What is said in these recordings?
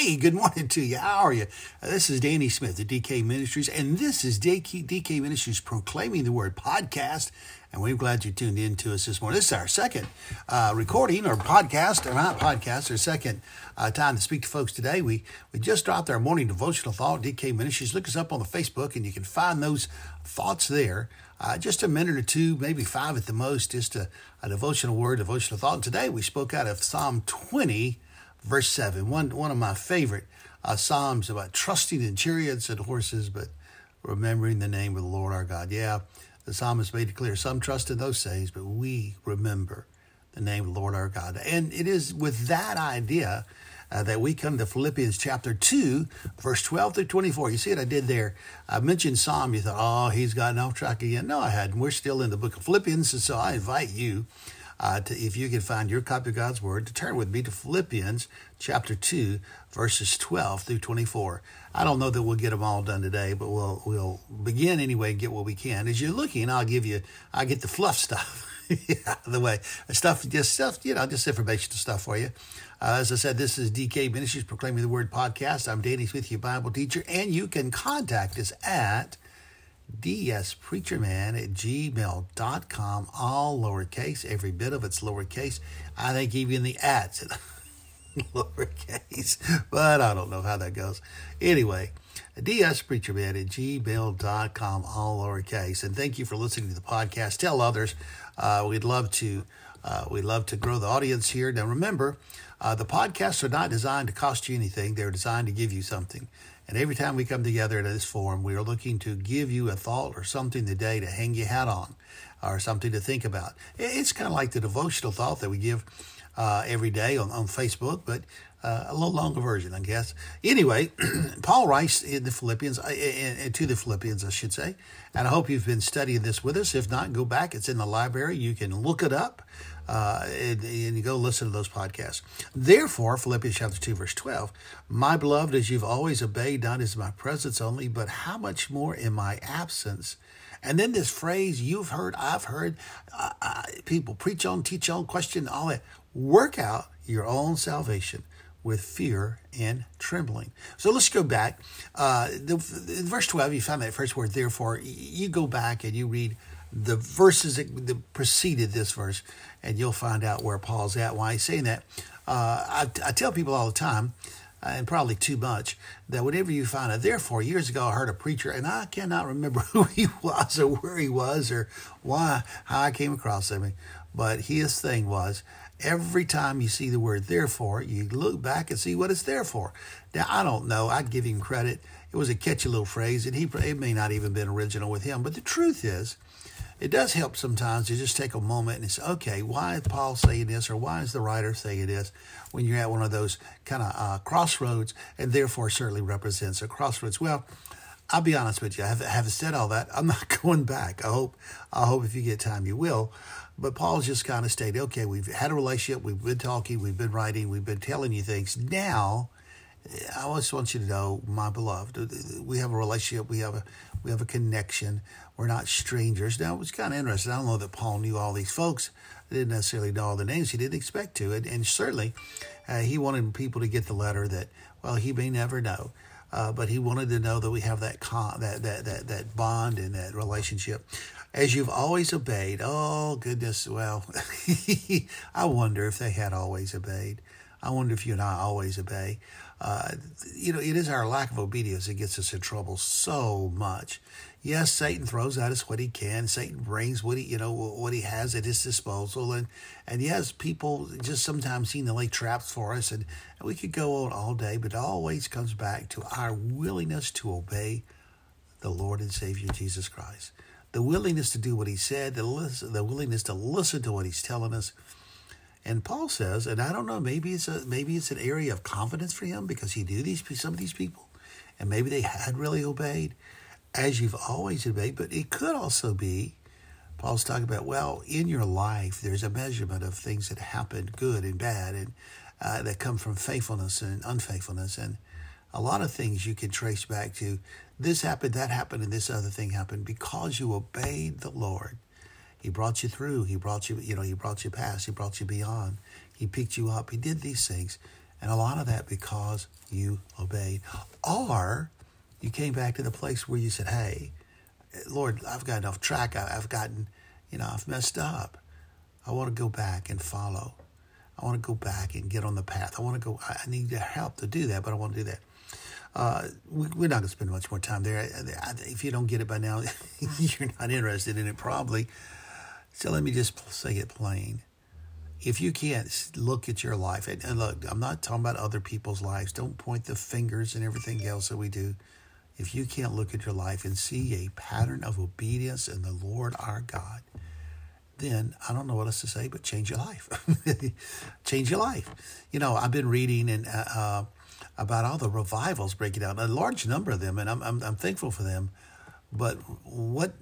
Hey, good morning to you. How are you? Uh, this is Danny Smith of DK Ministries, and this is DK, DK Ministries Proclaiming the Word podcast. And we're glad you tuned in to us this morning. This is our second uh, recording or podcast, or not podcast, our second uh, time to speak to folks today. We we just dropped our morning devotional thought, DK Ministries. Look us up on the Facebook, and you can find those thoughts there. Uh, just a minute or two, maybe five at the most, just a, a devotional word, devotional thought. And today we spoke out of Psalm 20 verse 7, one, one of my favorite uh, Psalms about trusting in chariots and horses, but remembering the name of the Lord our God. Yeah, the psalmist made it clear some trust in those things, but we remember the name of the Lord our God. And it is with that idea uh, that we come to Philippians chapter 2, verse 12 through 24. You see what I did there? I mentioned Psalm. You thought, oh, he's gotten off track again. No, I hadn't. We're still in the book of Philippians, and so I invite you uh, to, if you can find your copy of God's Word, to turn with me to Philippians chapter 2, verses 12 through 24. I don't know that we'll get them all done today, but we'll we'll begin anyway and get what we can. As you're looking, I'll give you, I'll get the fluff stuff. out of the way. Stuff, just stuff, you know, just information stuff for you. Uh, as I said, this is DK Ministries Proclaiming the Word podcast. I'm Danny Smith, your Bible teacher, and you can contact us at dspreacherman at gmail.com, all lowercase, every bit of it's lowercase. I think even the ads lowercase, but I don't know how that goes. Anyway, dspreacherman at gmail.com, all lowercase. And thank you for listening to the podcast. Tell others. Uh, we'd love to. Uh, we love to grow the audience here. Now, remember, uh, the podcasts are not designed to cost you anything. They're designed to give you something. And every time we come together in this forum, we are looking to give you a thought or something today to hang your hat on or something to think about. It's kind of like the devotional thought that we give uh, every day on, on Facebook, but uh, a little longer version, I guess. Anyway, Paul writes in the Philippians, uh, in, to the Philippians, I should say, and I hope you've been studying this with us. If not, go back. It's in the library. You can look it up uh, and, and, you go listen to those podcasts. Therefore, Philippians chapter 2, verse 12, my beloved, as you've always obeyed, not as my presence only, but how much more in my absence. And then this phrase you've heard, I've heard, uh, uh, people preach on, teach on, question, all that. Work out your own salvation with fear and trembling. So let's go back. Uh, the, in verse 12, you find that first word, therefore. You go back and you read the verses that preceded this verse, and you'll find out where Paul's at, why he's saying that. Uh, I, I, tell people all the time, uh, and probably too much, that whenever you find a therefore, years ago I heard a preacher, and I cannot remember who he was or where he was or why, how I came across him, but his thing was every time you see the word therefore, you look back and see what it's there for. Now, I don't know. I'd give him credit. It was a catchy little phrase, and he it may not even been original with him. But the truth is, it does help sometimes to just take a moment and say, okay, why is Paul saying this or why is the writer saying this when you're at one of those kind of uh, crossroads and therefore certainly represents a crossroads? Well, I'll be honest with you. I have, have said all that. I'm not going back. I hope, I hope if you get time, you will. But Paul's just kind of stated, okay, we've had a relationship, we've been talking, we've been writing, we've been telling you things. Now, I just want you to know, my beloved, we have a relationship, we have a we have a connection. We're not strangers. Now, it was kind of interesting. I don't know that Paul knew all these folks. He didn't necessarily know all the names. He didn't expect to. And, and certainly, uh, he wanted people to get the letter that, well, he may never know. Uh, but he wanted to know that we have that, con- that, that, that, that bond and that relationship. As you've always obeyed, oh, goodness, well, I wonder if they had always obeyed. I wonder if you and I always obey. Uh, you know, it is our lack of obedience that gets us in trouble so much. Yes, Satan throws at us what he can. Satan brings what he, you know, what he has at his disposal, and and yes, people just sometimes seem to lay traps for us, and, and we could go on all day, but it always comes back to our willingness to obey the Lord and Savior Jesus Christ, the willingness to do what He said, the listen, the willingness to listen to what He's telling us. And Paul says, and I don't know, maybe it's a maybe it's an area of confidence for him because he knew these some of these people, and maybe they had really obeyed, as you've always obeyed. But it could also be, Paul's talking about, well, in your life there's a measurement of things that happen, good and bad, and uh, that come from faithfulness and unfaithfulness, and a lot of things you can trace back to this happened, that happened, and this other thing happened because you obeyed the Lord. He brought you through. He brought you, you know, he brought you past. He brought you beyond. He picked you up. He did these things. And a lot of that because you obeyed. Or you came back to the place where you said, hey, Lord, I've gotten off track. I've gotten, you know, I've messed up. I want to go back and follow. I want to go back and get on the path. I want to go, I need your help to do that, but I want to do that. Uh, we, are not going to spend much more time there. If you don't get it by now, you're not interested in it, probably. So let me just say it plain. If you can't look at your life, and, and look, I'm not talking about other people's lives. Don't point the fingers and everything else that we do. If you can't look at your life and see a pattern of obedience in the Lord our God, then I don't know what else to say, but change your life. change your life. You know, I've been reading and uh, uh, about all the revivals breaking out, a large number of them, and I'm, I'm, I'm thankful for them. But what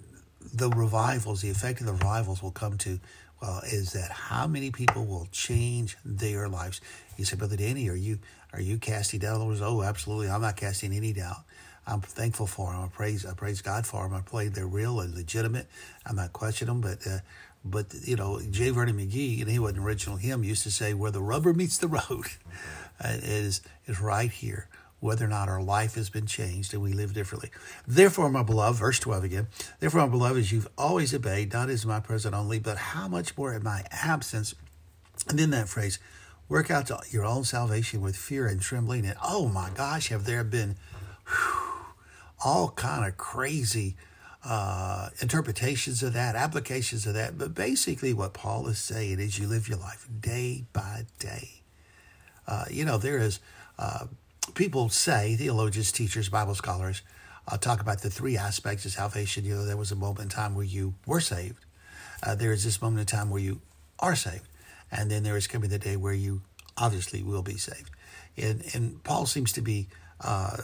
the revivals, the effect of the revivals will come to, well, is that how many people will change their lives? You say, Brother Danny, are you are you casting doubt? Oh, absolutely. I'm not casting any doubt. I'm thankful for them. I praise I praise God for them. I pray they're real and legitimate. I'm not questioning them, but uh, but you know, J. Vernon McGee, and he was an original hymn, used to say, "Where the rubber meets the road, uh, is is right here." Whether or not our life has been changed and we live differently. Therefore, my beloved, verse 12 again. Therefore, my beloved, as you've always obeyed, not as my present only, but how much more in my absence. And then that phrase, work out your own salvation with fear and trembling. And oh my gosh, have there been whew, all kind of crazy uh, interpretations of that, applications of that. But basically, what Paul is saying is you live your life day by day. Uh, you know, there is, uh, people say, theologians, teachers, Bible scholars, uh, talk about the three aspects of salvation. You know, there was a moment in time where you were saved. Uh, there is this moment in time where you are saved. And then there is coming the day where you obviously will be saved. And, and Paul seems to be uh,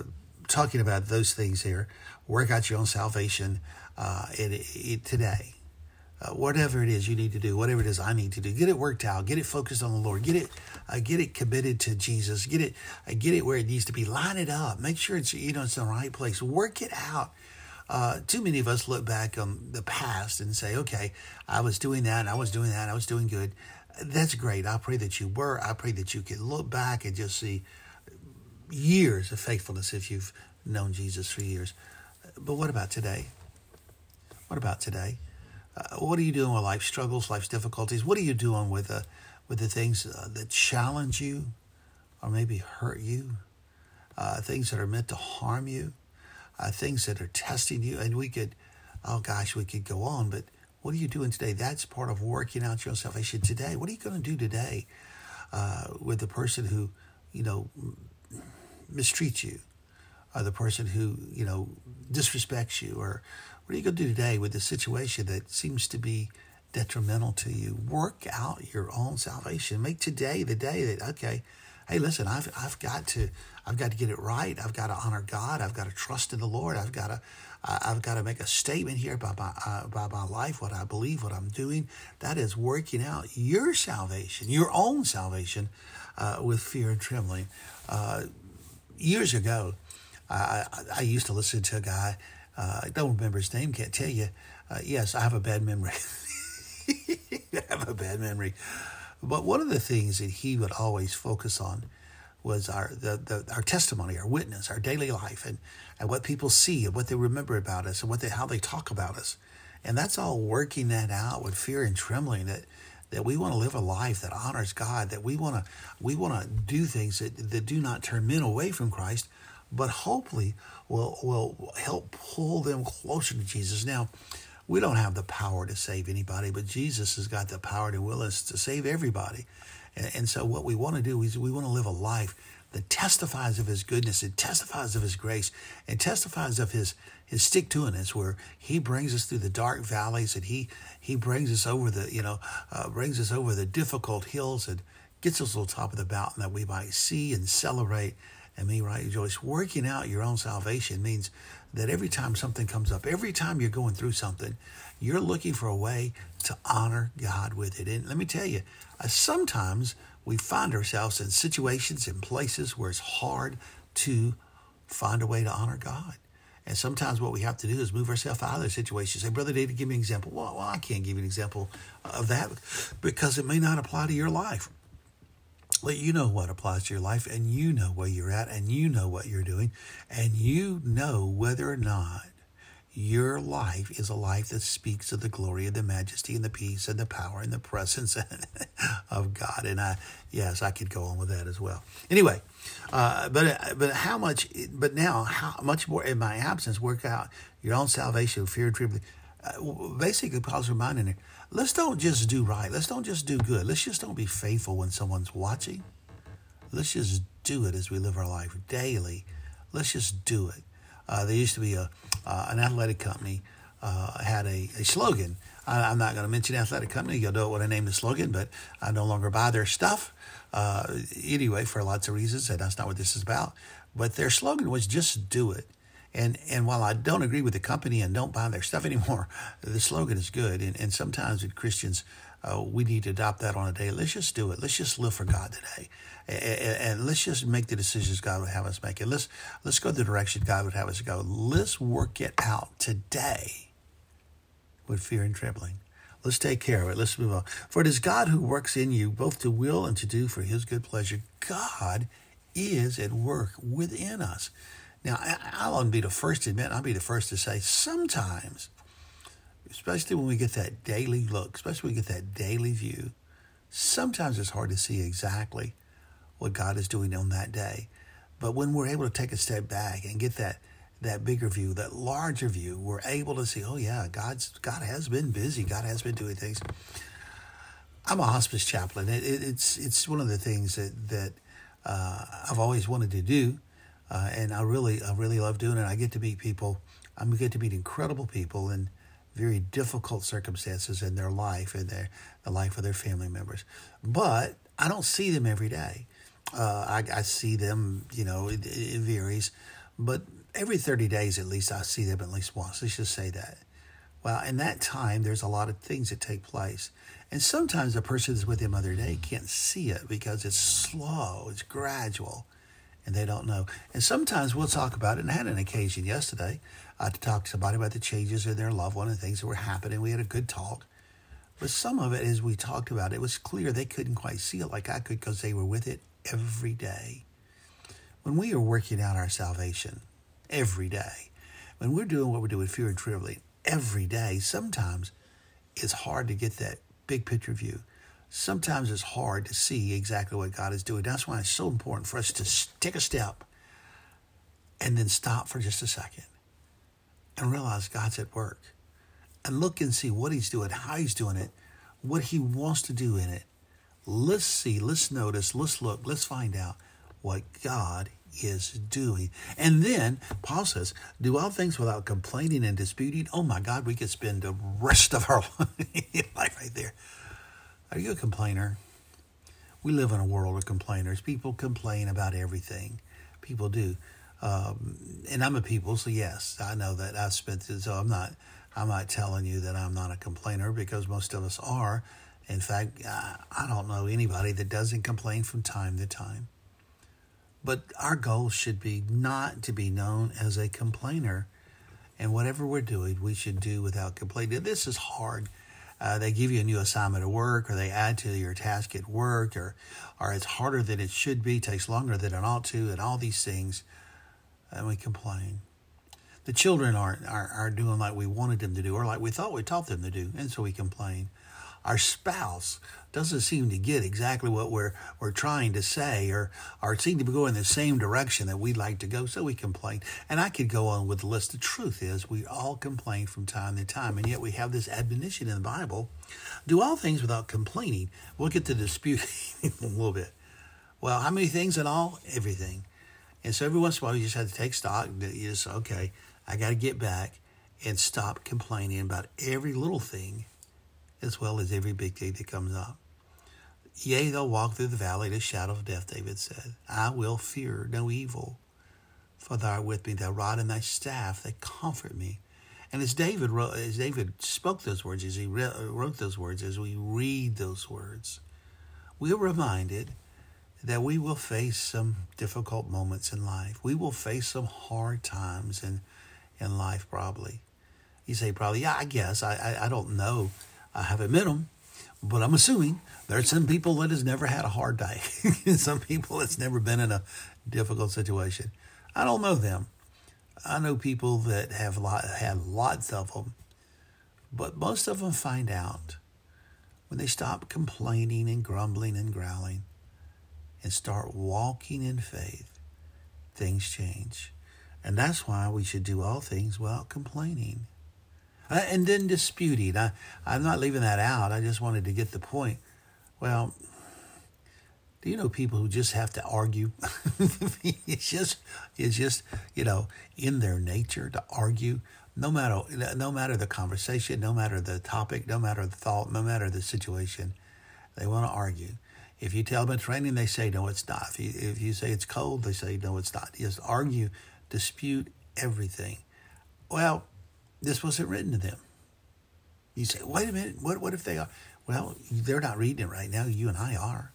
talking about those things here. Work out your own salvation uh, it, it, today. Uh, whatever it is you need to do, whatever it is I need to do, get it worked out, get it focused on the Lord, get it, uh, get it committed to Jesus, get it, uh, get it where it needs to be. Line it up, make sure it's you know it's in the right place. Work it out. Uh, too many of us look back on the past and say, "Okay, I was doing that, I was doing that, I was doing good." That's great. I pray that you were. I pray that you can look back and just see years of faithfulness if you've known Jesus for years. But what about today? What about today? Uh, what are you doing with life struggles, life's difficulties? What are you doing with the, uh, with the things uh, that challenge you or maybe hurt you? Uh, things that are meant to harm you? Uh, things that are testing you? And we could, oh gosh, we could go on, but what are you doing today? That's part of working out your salvation today. What are you going to do today with the person who, you know, mistreats you? or the person who, you know, disrespects you? Or what are you going to do today with the situation that seems to be detrimental to you? Work out your own salvation. Make today the day that, okay, hey, listen, I've, I've got to, I've got to get it right. I've got to honor God. I've got to trust in the Lord. I've got to, I've got to make a statement here about my, uh, about my life, what I believe, what I'm doing. That is working out your salvation, your own salvation, uh, with fear and trembling. Uh, years ago, I, I, used to listen to a guy. Uh, I don't remember his name. Can't tell you. Uh, yes, I have a bad memory. I have a bad memory. But one of the things that he would always focus on was our the, the our testimony, our witness, our daily life, and, and what people see and what they remember about us and what they how they talk about us. And that's all working that out with fear and trembling that that we want to live a life that honors God, that we want to we want to do things that, that do not turn men away from Christ, but hopefully will will help pull them closer to Jesus. Now, we don't have the power to save anybody, but Jesus has got the power to will us to save everybody. And, and so, what we want to do is we want to live a life that testifies of His goodness, it testifies of His grace, and testifies of His His stick to us, where He brings us through the dark valleys, and He He brings us over the you know uh, brings us over the difficult hills, and gets us to the top of the mountain that we might see and celebrate and me, right, Joyce? Working out your own salvation means that every time something comes up, every time you're going through something, you're looking for a way to honor God with it. And let me tell you, uh, sometimes we find ourselves in situations and places where it's hard to find a way to honor God. And sometimes what we have to do is move ourselves out of those situations. Say, Brother David, give me an example. Well, well, I can't give you an example of that because it may not apply to your life. Well, you know what applies to your life, and you know where you're at, and you know what you're doing, and you know whether or not your life is a life that speaks of the glory and the majesty and the peace and the power and the presence of God. And I, yes, I could go on with that as well. Anyway, uh, but but how much? But now, how much more in my absence work out your own salvation, fear and trembling. Uh, basically, Paul's reminding you: let's don't just do right. Let's don't just do good. Let's just don't be faithful when someone's watching. Let's just do it as we live our life daily. Let's just do it. Uh, there used to be a uh, an athletic company uh, had a, a slogan. I, am not going to mention athletic company. You'll know what I named the slogan, but I no longer buy their stuff. Uh, anyway, for lots of reasons, and that's not what this is about. But their slogan was just do it. And and while I don't agree with the company and don't buy their stuff anymore, the slogan is good. And, and sometimes with Christians, uh, we need to adopt that on a day. Let's just do it. Let's just live for God today, and, and, let's just make the decisions God would have us make. And let's let's go the direction God would have us go. Let's work it out today with fear and trembling. Let's take care of it. Let's move on. For it is God who works in you both to will and to do for His good pleasure. God is at work within us. Now, I'll be the first to admit, I'll be the first to say, sometimes especially when we get that daily look, especially when we get that daily view, sometimes it's hard to see exactly what God is doing on that day. But when we're able to take a step back and get that that bigger view, that larger view, we're able to see, oh yeah, God's God has been busy. God has been doing things. I'm a hospice chaplain. It, it, it's it's one of the things that that uh, I've always wanted to do, uh, and I really I really love doing it. I get to meet people. I get to meet incredible people, in very difficult circumstances in their life and their the life of their family members. But I don't see them every day. Uh, I, I, see them, you know, it, it, varies, but every 30 days at least I see them at least once. Let's just say that. Well, in that time, there's a lot of things that take place. And sometimes the person that's with them other day can't see it because it's slow, it's gradual, and they don't know. And sometimes we'll talk about it, and I had an occasion yesterday uh, to talk to somebody about the changes in their loved one and things that were happening. We had a good talk. But some of it, as we talked about, it was clear they couldn't quite see it like I could because they were with it every day. When we are working out our salvation every day, when we're doing what we're doing, fear and trembling every day, sometimes it's hard to get that big picture view. Sometimes it's hard to see exactly what God is doing. That's why it's so important for us to take a step and then stop for just a second and realize God's at work and look and see what he's doing, how he's doing it, what he wants to do in it. Let's see, let's notice, let's look, let's find out what God is doing. And then Paul says, do all things without complaining and disputing. Oh my God, we could spend the rest of our life right there. Are you a complainer? We live in a world of complainers. People complain about everything. People do. Um, and I'm a people, so yes, I know that I've spent. So I'm not, I'm not telling you that I'm not a complainer because most of us are. In fact, I don't know anybody that doesn't complain from time to time. But our goal should be not to be known as a complainer. And whatever we're doing, we should do without complaining. This is hard. Uh, they give you a new assignment at work, or they add to your task at work, or, or it's harder than it should be, takes longer than it ought to, and all these things and we complain. The children aren't, aren't, aren't doing like we wanted them to do or like we thought we taught them to do, and so we complain. Our spouse doesn't seem to get exactly what we're, we're trying to say or, or seem to be going the same direction that we'd like to go, so we complain. And I could go on with the list. The truth is, we all complain from time to time, and yet we have this admonition in the Bible do all things without complaining. We'll get to disputing a little bit. Well, how many things in all? Everything. And so every once in a while, you just have to take stock. You just, okay, I got to get back and stop complaining about every little thing as well as every big thing that comes up. Yea, they'll walk through the valley of the shadow of death, David said. I will fear no evil, for thou art with me, thy rod and thy staff, they comfort me. And as David wrote, as David spoke those words, as he wrote those words, as we read those words, we are reminded that we will face some difficult moments in life. We will face some hard times in, in life, probably. You say, probably, yeah, I guess. I, I, I don't know. I haven't met them. But I'm assuming there's some people that has never had a hard day. some people that's never been in a difficult situation. I don't know them. I know people that have lot, had lots of them, but most of them find out when they stop complaining and grumbling and growling and start walking in faith, things change. And that's why we should do all things without complaining. Uh, and then disputing. I, I'm not leaving that out. I just wanted to get the point. Well, do you know people who just have to argue? it's just, it's just, you know, in their nature to argue. No matter, no matter the conversation, no matter the topic, no matter the thought, no matter the situation, they want to argue. If you tell them it's raining, they say no, it's not. If you, if you say it's cold, they say no, it's not. Just argue, dispute everything. Well, this wasn't written to them. You say, wait a minute, what, what if they are? Well, they're not reading it right now. You and I are.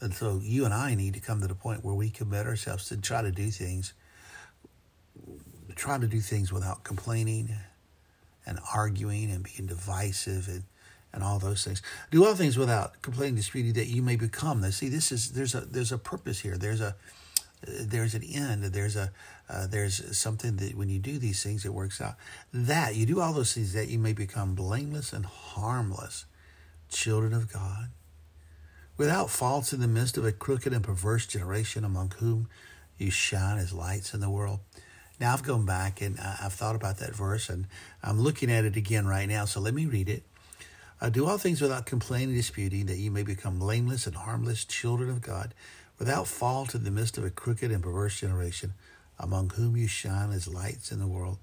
And so you and I need to come to the point where we commit ourselves to try to do things, try to do things without complaining and arguing and being divisive and, and all those things. Do all things without complaining, disputing that you may become. Now, see, this is there's a there's a purpose here. There's a there's an end. There's a uh, there's something that when you do these things, it works out. That you do all those things that you may become blameless and harmless, children of God, without faults in the midst of a crooked and perverse generation among whom you shine as lights in the world. Now I've gone back and I've thought about that verse and I'm looking at it again right now. So let me read it. Uh, do all things without complaining, disputing, that you may become blameless and harmless children of God, without fault in the midst of a crooked and perverse generation, among whom you shine as lights in the world.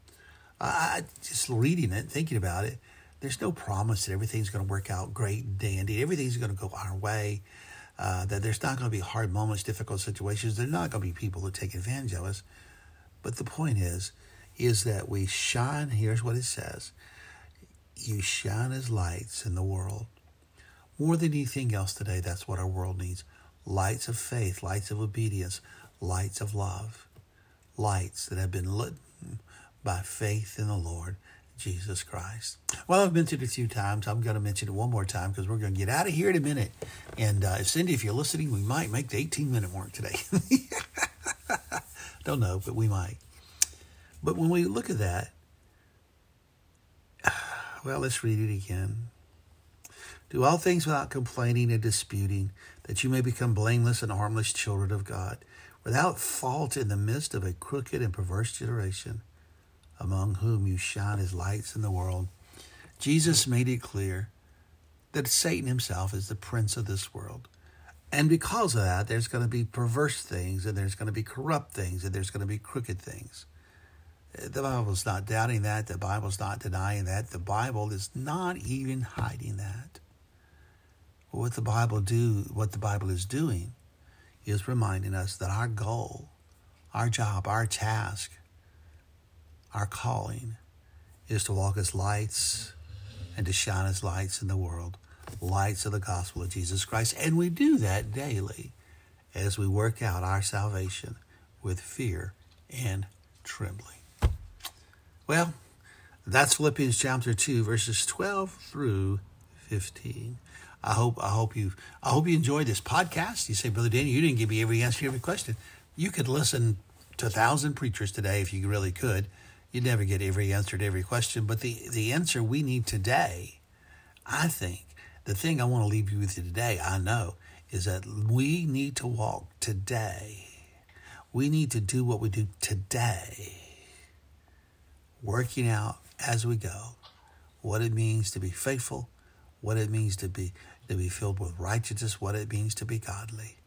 I just reading it, thinking about it. There's no promise that everything's going to work out great and dandy. Everything's going to go our way. Uh, that there's not going to be hard moments, difficult situations. There's not going to be people who take advantage of us. But the point is, is that we shine. Here's what it says: You shine as lights in the world. More than anything else today, that's what our world needs lights of faith, lights of obedience, lights of love, lights that have been lit by faith in the Lord Jesus Christ. Well, I've mentioned it a few times. I'm going to mention it one more time because we're going to get out of here in a minute. And uh, Cindy, if you're listening, we might make the 18 minute mark today. Don't know, but we might. But when we look at that, well, let's read it again. Do all things without complaining and disputing, that you may become blameless and harmless children of God, without fault in the midst of a crooked and perverse generation, among whom you shine as lights in the world. Jesus made it clear that Satan himself is the prince of this world. And because of that, there's going to be perverse things, and there's going to be corrupt things, and there's going to be crooked things. The Bible's not doubting that. The Bible's not denying that. The Bible is not even hiding that what the Bible do, what the Bible is doing, is reminding us that our goal, our job, our task, our calling is to walk as lights and to shine as lights in the world, lights of the gospel of Jesus Christ. And we do that daily as we work out our salvation with fear and trembling. Well, that's Philippians chapter 2, verses 12 through 15. I hope I hope you I hope you enjoyed this podcast. You say, Brother Danny, you didn't give me every answer to every question. You could listen to a thousand preachers today if you really could. You'd never get every answer to every question. But the, the answer we need today, I think, the thing I want to leave you with today, I know, is that we need to walk today. We need to do what we do today, working out as we go what it means to be faithful what it means to be to be filled with righteousness, what it means to be godly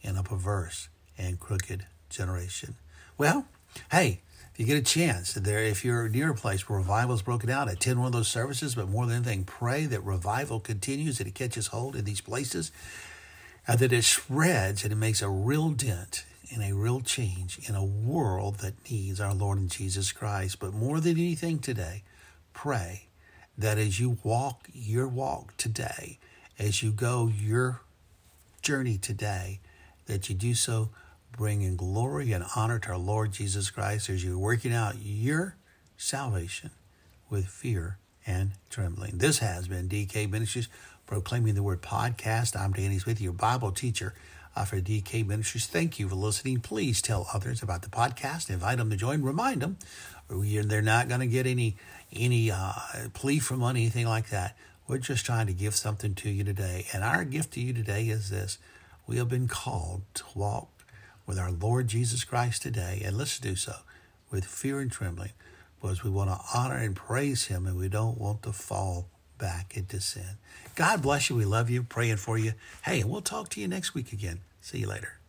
in a perverse and crooked generation. Well, hey, if you get a chance, there, if you're near a place where revival is broken out, attend one of those services. But more than anything, pray that revival continues, that it catches hold in these places, and that it spreads and it makes a real dent and a real change in a world that needs our Lord and Jesus Christ. But more than anything today, pray that as you walk your walk today, as you go your journey today, that you do so bringing glory and honor to our Lord Jesus Christ as you're working out your salvation with fear and trembling. This has been DK Ministries proclaiming the word podcast. I'm Danny Smith, your Bible teacher uh, for DK Ministries. Thank you for listening. Please tell others about the podcast. Invite them to join. Remind them they're not going to get any any uh, plea for money, anything like that. We're just trying to give something to you today. And our gift to you today is this. We have been called to walk with our Lord Jesus Christ today, and let's do so with fear and trembling, because we want to honor and praise Him, and we don't want to fall back into sin. God bless you. We love you. Praying for you. Hey, we'll talk to you next week again. See you later.